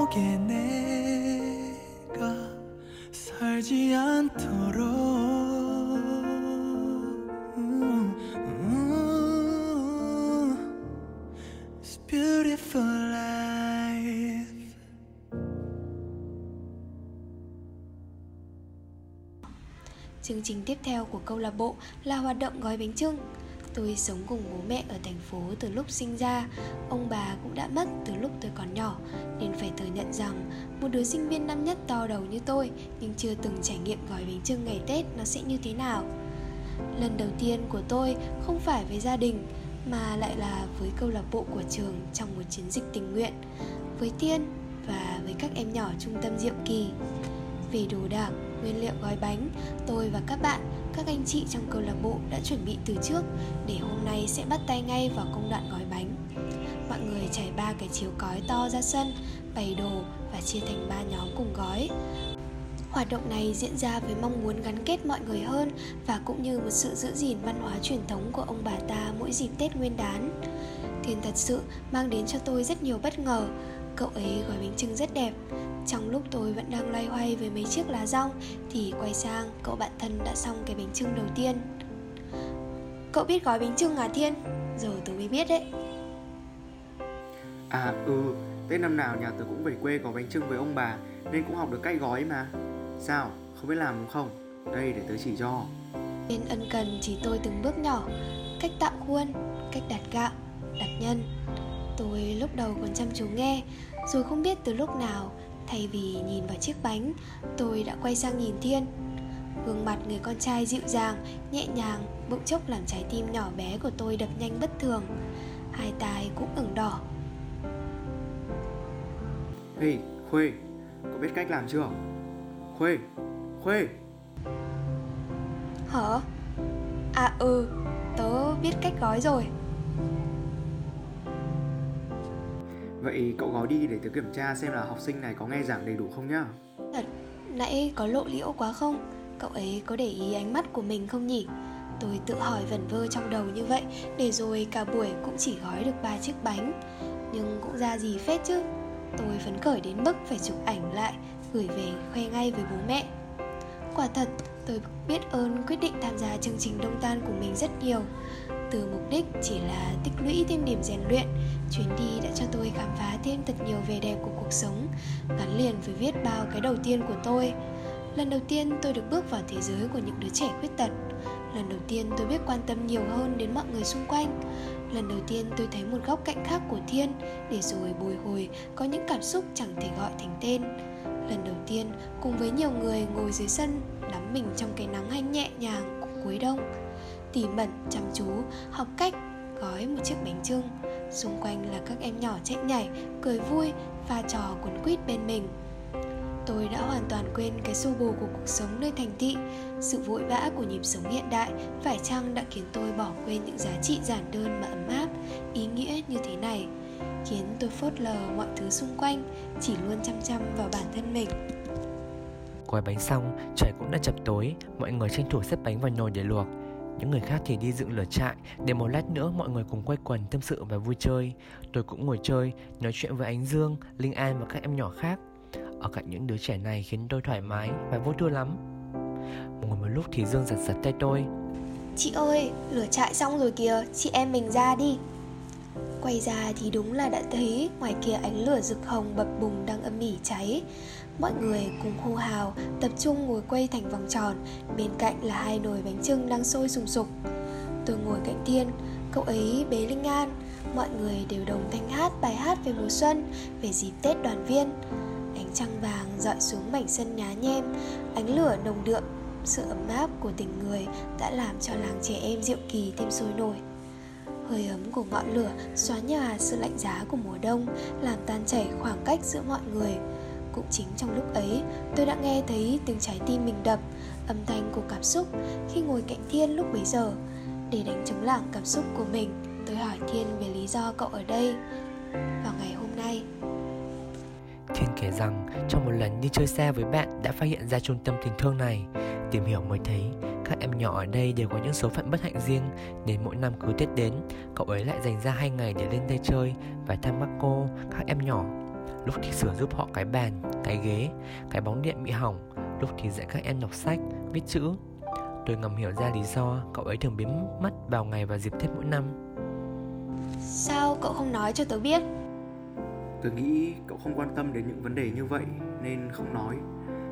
속에 내가 살지 않도록. 음, 음. It's beautiful life. Chương trình tiếp theo của câu lạc bộ là hoạt động gói bánh trưng. Tôi sống cùng bố mẹ ở thành phố từ lúc sinh ra. Ông bà cũng đã mất từ lúc tôi còn nhỏ Nên phải thừa nhận rằng Một đứa sinh viên năm nhất to đầu như tôi Nhưng chưa từng trải nghiệm gói bánh trưng ngày Tết Nó sẽ như thế nào. Lần đầu tiên của tôi không phải với gia đình Mà lại là với câu lạc bộ của trường Trong một chiến dịch tình nguyện Với Tiên và với các em nhỏ trung tâm Diệu Kỳ. Về đồ đạc, nguyên liệu gói bánh, tôi và các bạn, các anh chị trong câu lạc bộ đã chuẩn bị từ trước để hôm nay sẽ bắt tay ngay vào công đoạn gói bánh. Mọi người trải ba cái chiếu cói to ra sân, bày đồ và chia thành ba nhóm cùng gói. Hoạt động này diễn ra với mong muốn gắn kết mọi người hơn và cũng như một sự giữ gìn văn hóa truyền thống của ông bà ta mỗi dịp Tết Nguyên đán. Thiên thật sự mang đến cho tôi rất nhiều bất ngờ. Cậu ấy gói bánh trưng rất đẹp. Trong lúc tôi vẫn đang loay hoay với mấy chiếc lá rong thì quay sang cậu bạn thân đã xong cái bánh trưng đầu tiên. Cậu biết gói bánh trưng à Thiên? Giờ tôi mới biết đấy. À ừ, Tết năm nào nhà tớ cũng về quê có bánh trưng với ông bà Nên cũng học được cách gói mà Sao, không biết làm đúng không? Đây để tớ chỉ cho Nên ân cần chỉ tôi từng bước nhỏ Cách tạo khuôn, cách đặt gạo, đặt nhân Tôi lúc đầu còn chăm chú nghe Rồi không biết từ lúc nào Thay vì nhìn vào chiếc bánh Tôi đã quay sang nhìn Thiên. Gương mặt người con trai dịu dàng, nhẹ nhàng Bỗng chốc làm trái tim nhỏ bé của tôi đập nhanh bất thường. Hai tai cũng ửng đỏ. Ê, Khuê, có biết cách làm chưa? Khuê, Khuê. Hả? À ừ, tớ biết cách gói rồi Vậy cậu gói đi để tớ kiểm tra xem là học sinh này có nghe giảng đầy đủ không nhá. Thật, nãy có lộ liễu quá không? Cậu ấy có để ý ánh mắt của mình không nhỉ? Tôi tự hỏi vẩn vơ trong đầu như vậy Để rồi cả buổi cũng chỉ gói được ba chiếc bánh. Nhưng cũng ra gì phết chứ? Tôi phấn khởi đến mức phải chụp ảnh lại Gửi về khoe ngay với bố mẹ. Quả thật tôi biết ơn quyết định tham gia chương trình đông tan của mình rất nhiều. Từ mục đích chỉ là tích lũy thêm điểm rèn luyện. Chuyến đi đã cho tôi khám phá thêm thật nhiều vẻ đẹp của cuộc sống. Gắn liền với viết bao cái đầu tiên của tôi. Lần đầu tiên tôi được bước vào thế giới của những đứa trẻ khuyết tật. Lần đầu tiên tôi biết quan tâm nhiều hơn đến mọi người xung quanh. Lần đầu tiên tôi thấy một góc cạnh khác của thiên, Để rồi bồi hồi, có những cảm xúc chẳng thể gọi thành tên. Lần đầu tiên, cùng với nhiều người ngồi dưới sân Đắm mình trong cái nắng hanh nhẹ nhàng của cuối đông. Tỉ mẩn chăm chú học cách gói một chiếc bánh trưng Xung quanh là các em nhỏ chạy nhảy, cười vui, pha trò cuốn quýt bên mình. Tôi đã hoàn toàn quên cái xô bồ của cuộc sống nơi thành thị. Sự vội vã của nhịp sống hiện đại Phải chăng đã khiến tôi bỏ quên những giá trị giản đơn mà ấm áp, ý nghĩa như thế này? Khiến tôi phớt lờ mọi thứ xung quanh Chỉ luôn chăm chăm vào bản thân mình. Gói bánh xong, trời cũng đã chập tối Mọi người tranh thủ xếp bánh vào nồi để luộc những người khác thì đi dựng lửa trại để một lát nữa mọi người cùng quay quần tâm sự và vui chơi. Tôi cũng ngồi chơi, nói chuyện với Ánh Dương, Linh An và các em nhỏ khác. Ở cạnh những đứa trẻ này khiến tôi thoải mái và vô tư lắm. Ngồi một lúc thì Dương giật giật tay tôi. Chị ơi, lửa trại xong rồi kìa, chị em mình ra đi. Quay ra thì đúng là đã thấy ngoài kia ánh lửa rực hồng bập bùng đang âm ỉ cháy Mọi người cùng hô hào tập trung ngồi quay thành vòng tròn. Bên cạnh là hai nồi bánh trưng đang sôi sùng sục. Tôi ngồi cạnh Thiên, cậu ấy bế Linh An. Mọi người đều đồng thanh hát bài hát về mùa xuân, về dịp Tết đoàn viên. Ánh trăng vàng dọi xuống mảnh sân nhá nhem. Ánh lửa nồng đượm, sự ấm áp của tình người đã làm cho làng trẻ em Diệu Kỳ thêm sôi nổi. Hơi ấm của ngọn lửa xóa nhòa sự lạnh giá của mùa đông Làm tan chảy khoảng cách giữa mọi người. Cũng chính trong lúc ấy tôi đã nghe thấy tiếng trái tim mình đập Âm thanh của cảm xúc khi ngồi cạnh Thiên lúc bấy giờ. Để đánh chống lảng cảm xúc của mình Tôi hỏi Thiên về lý do cậu ở đây Vào ngày hôm nay. Thiên kể rằng trong một lần đi chơi xe với bạn đã phát hiện ra trung tâm tình thương này. Tìm hiểu mới thấy các em nhỏ ở đây đều có những số phận bất hạnh riêng Nên mỗi năm cứ Tết đến Cậu ấy lại dành ra hai ngày để lên đây chơi Và thăm các cô, các em nhỏ. Lúc thì sửa giúp họ cái bàn, cái ghế Cái bóng điện bị hỏng. Lúc thì dạy các em đọc sách, viết chữ. Tôi ngầm hiểu ra lý do cậu ấy thường biến mất vào ngày và dịp Tết mỗi năm. Sao cậu không nói cho tớ biết? Tớ nghĩ cậu không quan tâm đến những vấn đề như vậy nên không nói.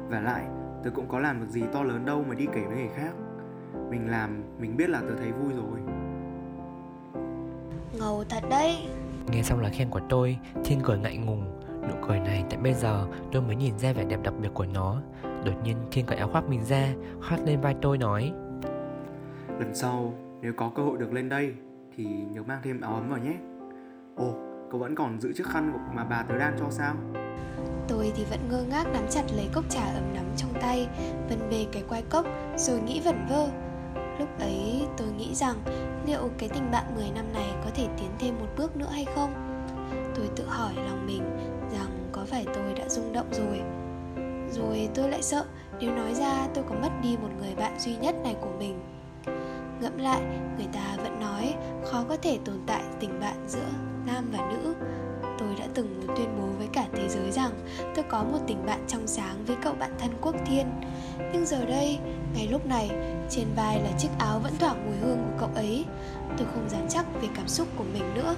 Và lại, tớ cũng có làm được gì to lớn đâu mà đi kể với người khác. Mình làm, mình biết là tớ thấy vui rồi. Ngầu thật đấy. Nghe xong lời khen của tôi, Thiên cười ngại ngùng Nụ cười này tại bây giờ tôi mới nhìn ra vẻ đẹp đặc biệt của nó Đột nhiên Thiên cởi áo khoác mình ra, khoác lên vai tôi nói Lần sau, nếu có cơ hội được lên đây thì nhớ mang thêm áo ấm vào nhé Ồ, cậu vẫn còn giữ chiếc khăn mà bà tớ đan cho sao? Tôi thì vẫn ngơ ngác nắm chặt lấy cốc trà ấm nắm trong tay Vân về cái quai cốc rồi nghĩ vẩn vơ Lúc ấy tôi nghĩ rằng liệu cái tình bạn 10 năm này có thể tiến thêm một bước nữa hay không? Tôi tự hỏi lòng mình có phải tôi đã rung động rồi. Rồi tôi lại sợ nếu nói ra tôi có mất đi một người bạn duy nhất này của mình. Ngẫm lại, người ta vẫn nói khó có thể tồn tại tình bạn giữa nam và nữ. Tôi đã từng muốn tuyên bố với cả thế giới rằng tôi có một tình bạn trong sáng với cậu bạn thân Quốc Thiên. Nhưng giờ đây, ngay lúc này, trên vai là chiếc áo vẫn thoảng mùi hương của cậu ấy. Tôi không dám chắc về cảm xúc của mình nữa.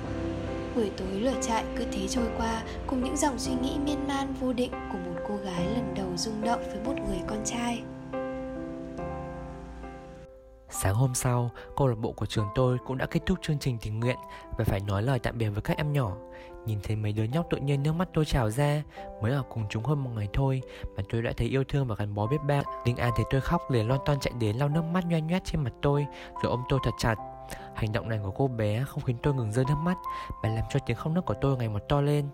Buổi tối lửa trại cứ thế trôi qua cùng những dòng suy nghĩ miên man vô định của một cô gái lần đầu rung động với một người con trai Sáng hôm sau, câu lạc bộ của trường tôi cũng đã kết thúc chương trình tình nguyện và phải nói lời tạm biệt với các em nhỏ. Nhìn thấy mấy đứa nhóc tự nhiên nước mắt tôi trào ra, mới ở cùng chúng hơn một ngày thôi mà tôi đã thấy yêu thương và gắn bó biết bao. Linh An thấy tôi khóc liền lon ton chạy đến lau nước mắt nhoe nhoét trên mặt tôi rồi ôm tôi thật chặt. Hành động này của cô bé không khiến tôi ngừng rơi nước mắt mà làm cho tiếng khóc nấc của tôi ngày một to lên.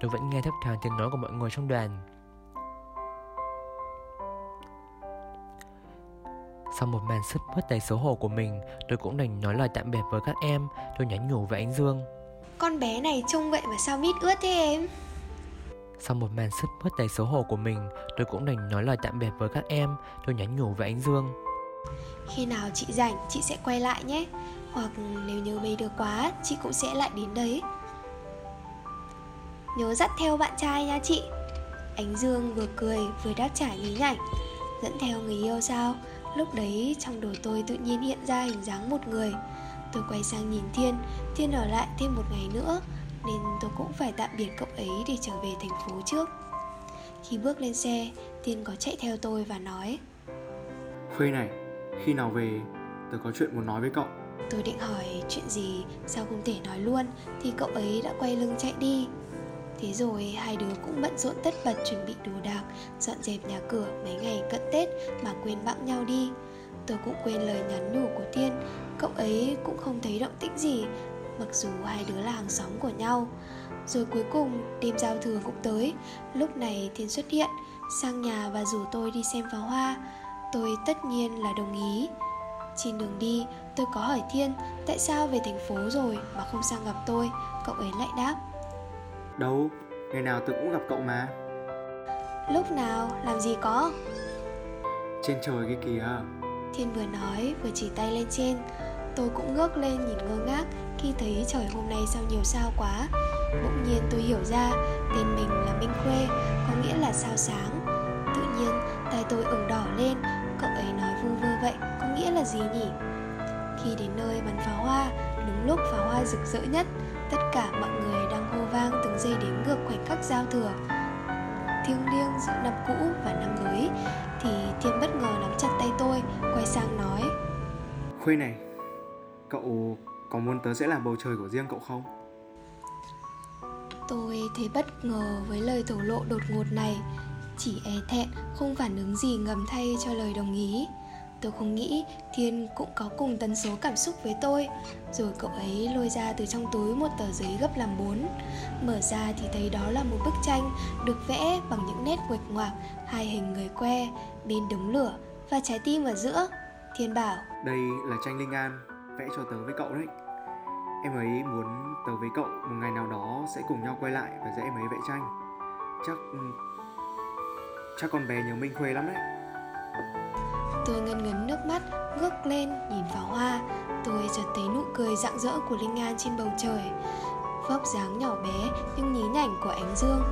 Tôi vẫn nghe thấp thoáng tiếng nói của mọi người trong đoàn. Sau một màn sứt mướt đầy xấu hổ của mình, tôi cũng đành nói lời tạm biệt với các em. Tôi nhắn nhủ với anh Dương. Con bé này trông vậy mà sao mít ướt thế em Sau một màn sứt mướt đầy xấu hổ của mình, tôi cũng đành nói lời tạm biệt với các em. Tôi nhắn nhủ với anh Dương. Khi nào chị rảnh chị sẽ quay lại nhé hoặc nếu nhớ mấy đứa quá chị cũng sẽ lại đến đấy. Nhớ dắt theo bạn trai nha chị. Ánh Dương vừa cười vừa đáp trả nhí nhảnh. Dẫn theo người yêu sao? Lúc đấy trong đầu tôi tự nhiên hiện ra hình dáng một người. Tôi quay sang nhìn Thiên Thiên ở lại thêm một ngày nữa Nên tôi cũng phải tạm biệt cậu ấy để trở về thành phố trước. Khi bước lên xe Thiên có chạy theo tôi và nói Khuê này, khi nào về tớ có chuyện muốn nói với cậu. Tôi định hỏi chuyện gì, Sao không thể nói luôn? Thì cậu ấy đã quay lưng chạy đi. Thế rồi hai đứa cũng bận rộn tất bật chuẩn bị đồ đạc, Dọn dẹp nhà cửa mấy ngày cận Tết mà quên bẵng nhau đi. Tôi cũng quên lời nhắn nhủ của Tiên, Cậu ấy cũng không thấy động tĩnh gì, Mặc dù hai đứa là hàng xóm của nhau. Rồi cuối cùng, đêm giao thừa cũng tới, Lúc này Thiên xuất hiện, Sang nhà và rủ tôi đi xem pháo hoa. Tôi tất nhiên là đồng ý. Trên đường đi tôi có hỏi Thiên Tại sao về thành phố rồi mà không sang gặp tôi? Cậu ấy lại đáp. Đâu, ngày nào tớ cũng gặp cậu mà. Lúc nào làm gì có? Trên trời kia kìa. Thiên vừa nói vừa chỉ tay lên trên. Tôi cũng ngước lên nhìn ngơ ngác Khi thấy trời hôm nay sao nhiều sao quá. Bỗng nhiên tôi hiểu ra Tên mình là Minh Khuê Có nghĩa là sao sáng. Tự nhiên tay tôi ửng gì nhỉ? Khi đến nơi bắn pháo hoa Đúng lúc pháo hoa rực rỡ nhất Tất cả mọi người đang hô vang từng giây đếm ngược khoảnh khắc giao thừa. Thiêng liêng giữa năm cũ và năm mới thì thiên bất ngờ nắm chặt tay tôi quay sang nói. Khuê này, cậu có muốn tớ sẽ làm bầu trời của riêng cậu không? tôi thấy bất ngờ với lời thổ lộ đột ngột này. Chỉ e thẹn không phản ứng gì ngầm thay cho lời đồng ý tôi không nghĩ thiên cũng có cùng tần số cảm xúc với tôi. Rồi cậu ấy lôi ra từ trong túi một tờ giấy gấp làm bốn. Mở ra thì thấy đó là một bức tranh được vẽ bằng những nét nguệch ngoạc, hai hình người que, bên đống lửa và trái tim ở giữa. Thiên bảo, Đây là tranh Linh An, vẽ cho tớ với cậu đấy. Em ấy muốn tớ với cậu một ngày nào đó sẽ cùng nhau quay lại và dạy em ấy vẽ tranh. Chắc... chắc con bé nhớ Minh Khuê lắm đấy. Tôi ngân ngấn nước mắt, ngước lên nhìn pháo hoa. Tôi chợt thấy nụ cười rạng rỡ của Linh An trên bầu trời. Vóc dáng nhỏ bé nhưng nhí nhảnh của ánh dương.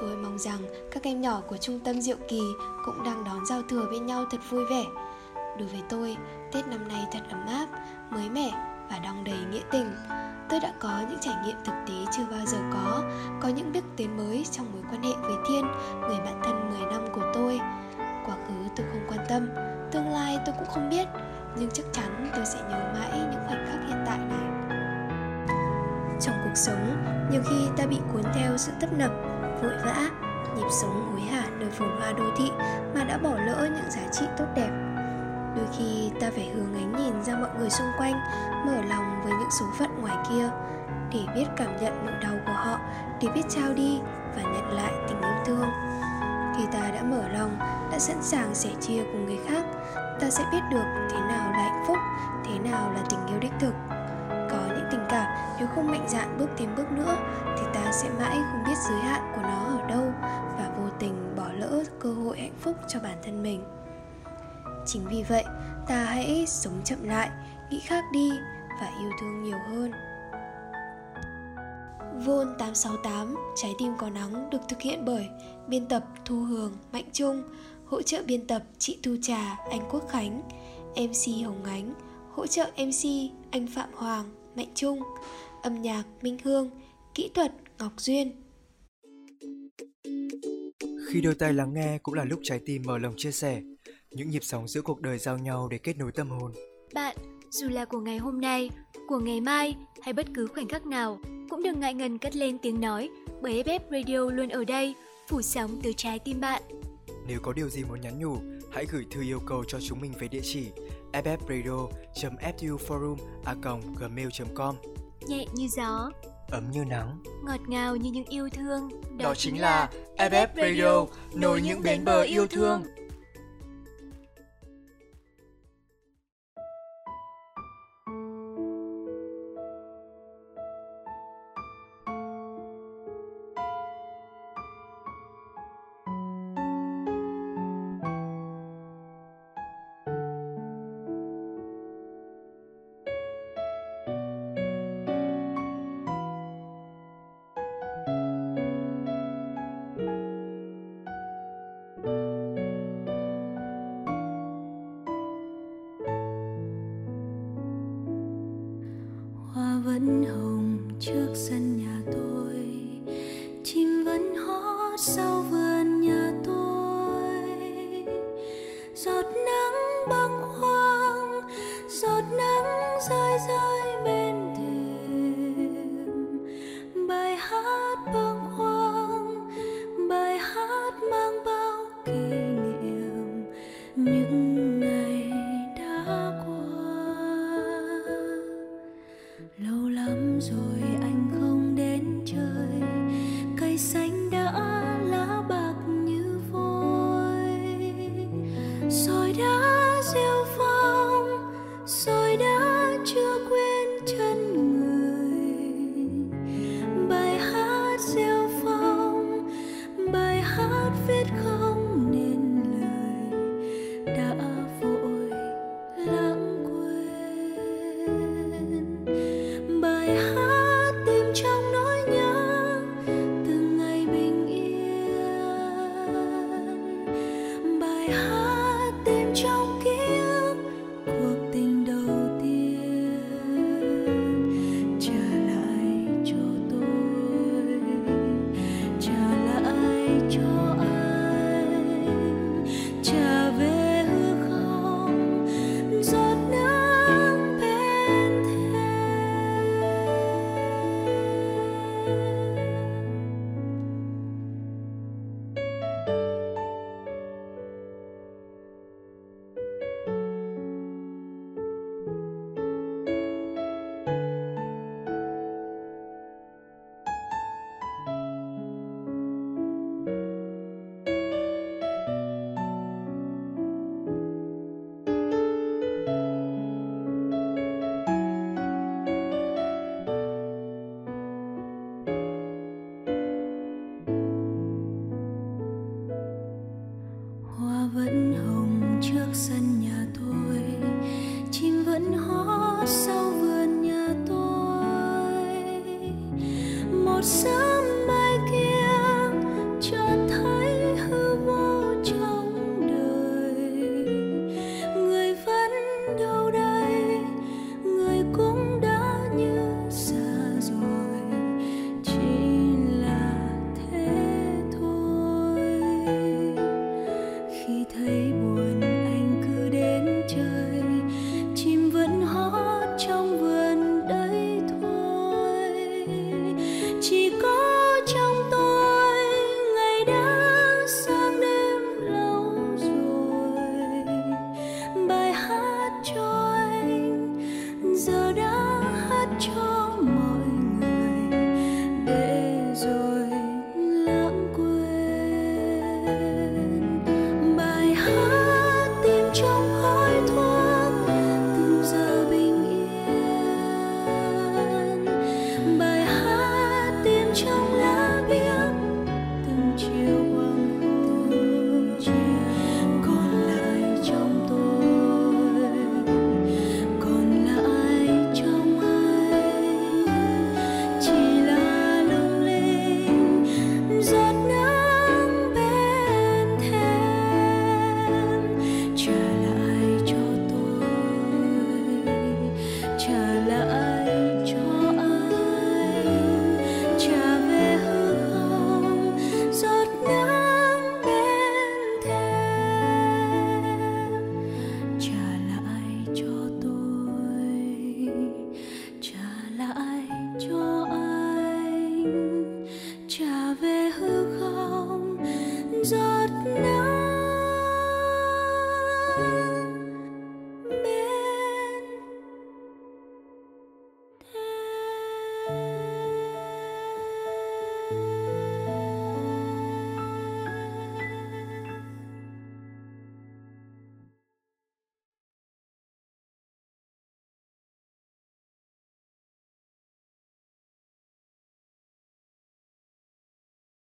Tôi mong rằng các em nhỏ của trung tâm Diệu Kỳ cũng đang đón giao thừa bên nhau thật vui vẻ. Đối với tôi, Tết năm nay thật ấm áp, mới mẻ và đong đầy nghĩa tình. Tôi đã có những trải nghiệm thực tế chưa bao giờ có Có những bước tiến mới trong mối quan hệ với Thiên, người bạn thân 10 năm của tôi. Quá khứ tôi không quan tâm, tương lai tôi cũng không biết Nhưng chắc chắn tôi sẽ nhớ mãi những khoảnh khắc hiện tại này. Trong cuộc sống, nhiều khi ta bị cuốn theo sự tấp nập, vội vã Nhịp sống hối hả nơi phồn hoa đô thị mà đã bỏ lỡ những giá trị tốt đẹp. Đôi khi ta phải hướng ánh nhìn ra mọi người xung quanh Mở lòng với những số phận ngoài kia Để biết cảm nhận nỗi đau của họ Để biết trao đi và nhận lại tình yêu thương. Khi ta đã mở lòng, đã sẵn sàng sẻ chia cùng người khác. Ta sẽ biết được thế nào là hạnh phúc, thế nào là tình yêu đích thực. Có những tình cảm nếu không mạnh dạn bước thêm bước nữa Thì ta sẽ mãi không biết giới hạn của nó ở đâu Và vô tình bỏ lỡ cơ hội hạnh phúc cho bản thân mình. Chính vì vậy, ta hãy sống chậm lại, nghĩ khác đi và yêu thương nhiều hơn. Vôn 868, Trái tim có nắng được thực hiện bởi biên tập Thu Hường, Mạnh Trung, hỗ trợ biên tập chị Thu Trà, anh Quốc Khánh, MC Hồng Ánh, hỗ trợ MC anh Phạm Hoàng, Mạnh Trung, âm nhạc Minh Hương, kỹ thuật Ngọc Duyên. Khi đôi tay lắng nghe cũng là lúc trái tim mở lòng chia sẻ. Những nhịp sóng giữa cuộc đời giao nhau để kết nối tâm hồn. Bạn, dù là của ngày hôm nay, của ngày mai hay bất cứ khoảnh khắc nào, cũng đừng ngại ngần cất lên tiếng nói bởi FF Radio luôn ở đây, phủ sóng từ trái tim bạn. Nếu có điều gì muốn nhắn nhủ, hãy gửi thư yêu cầu cho chúng mình về địa chỉ ffradio.fuforum@gmail.com. Nhẹ như gió, Ấm như nắng. ngọt ngào như những yêu thương. Đó chính là FF Radio, nối những bến bờ yêu thương. Música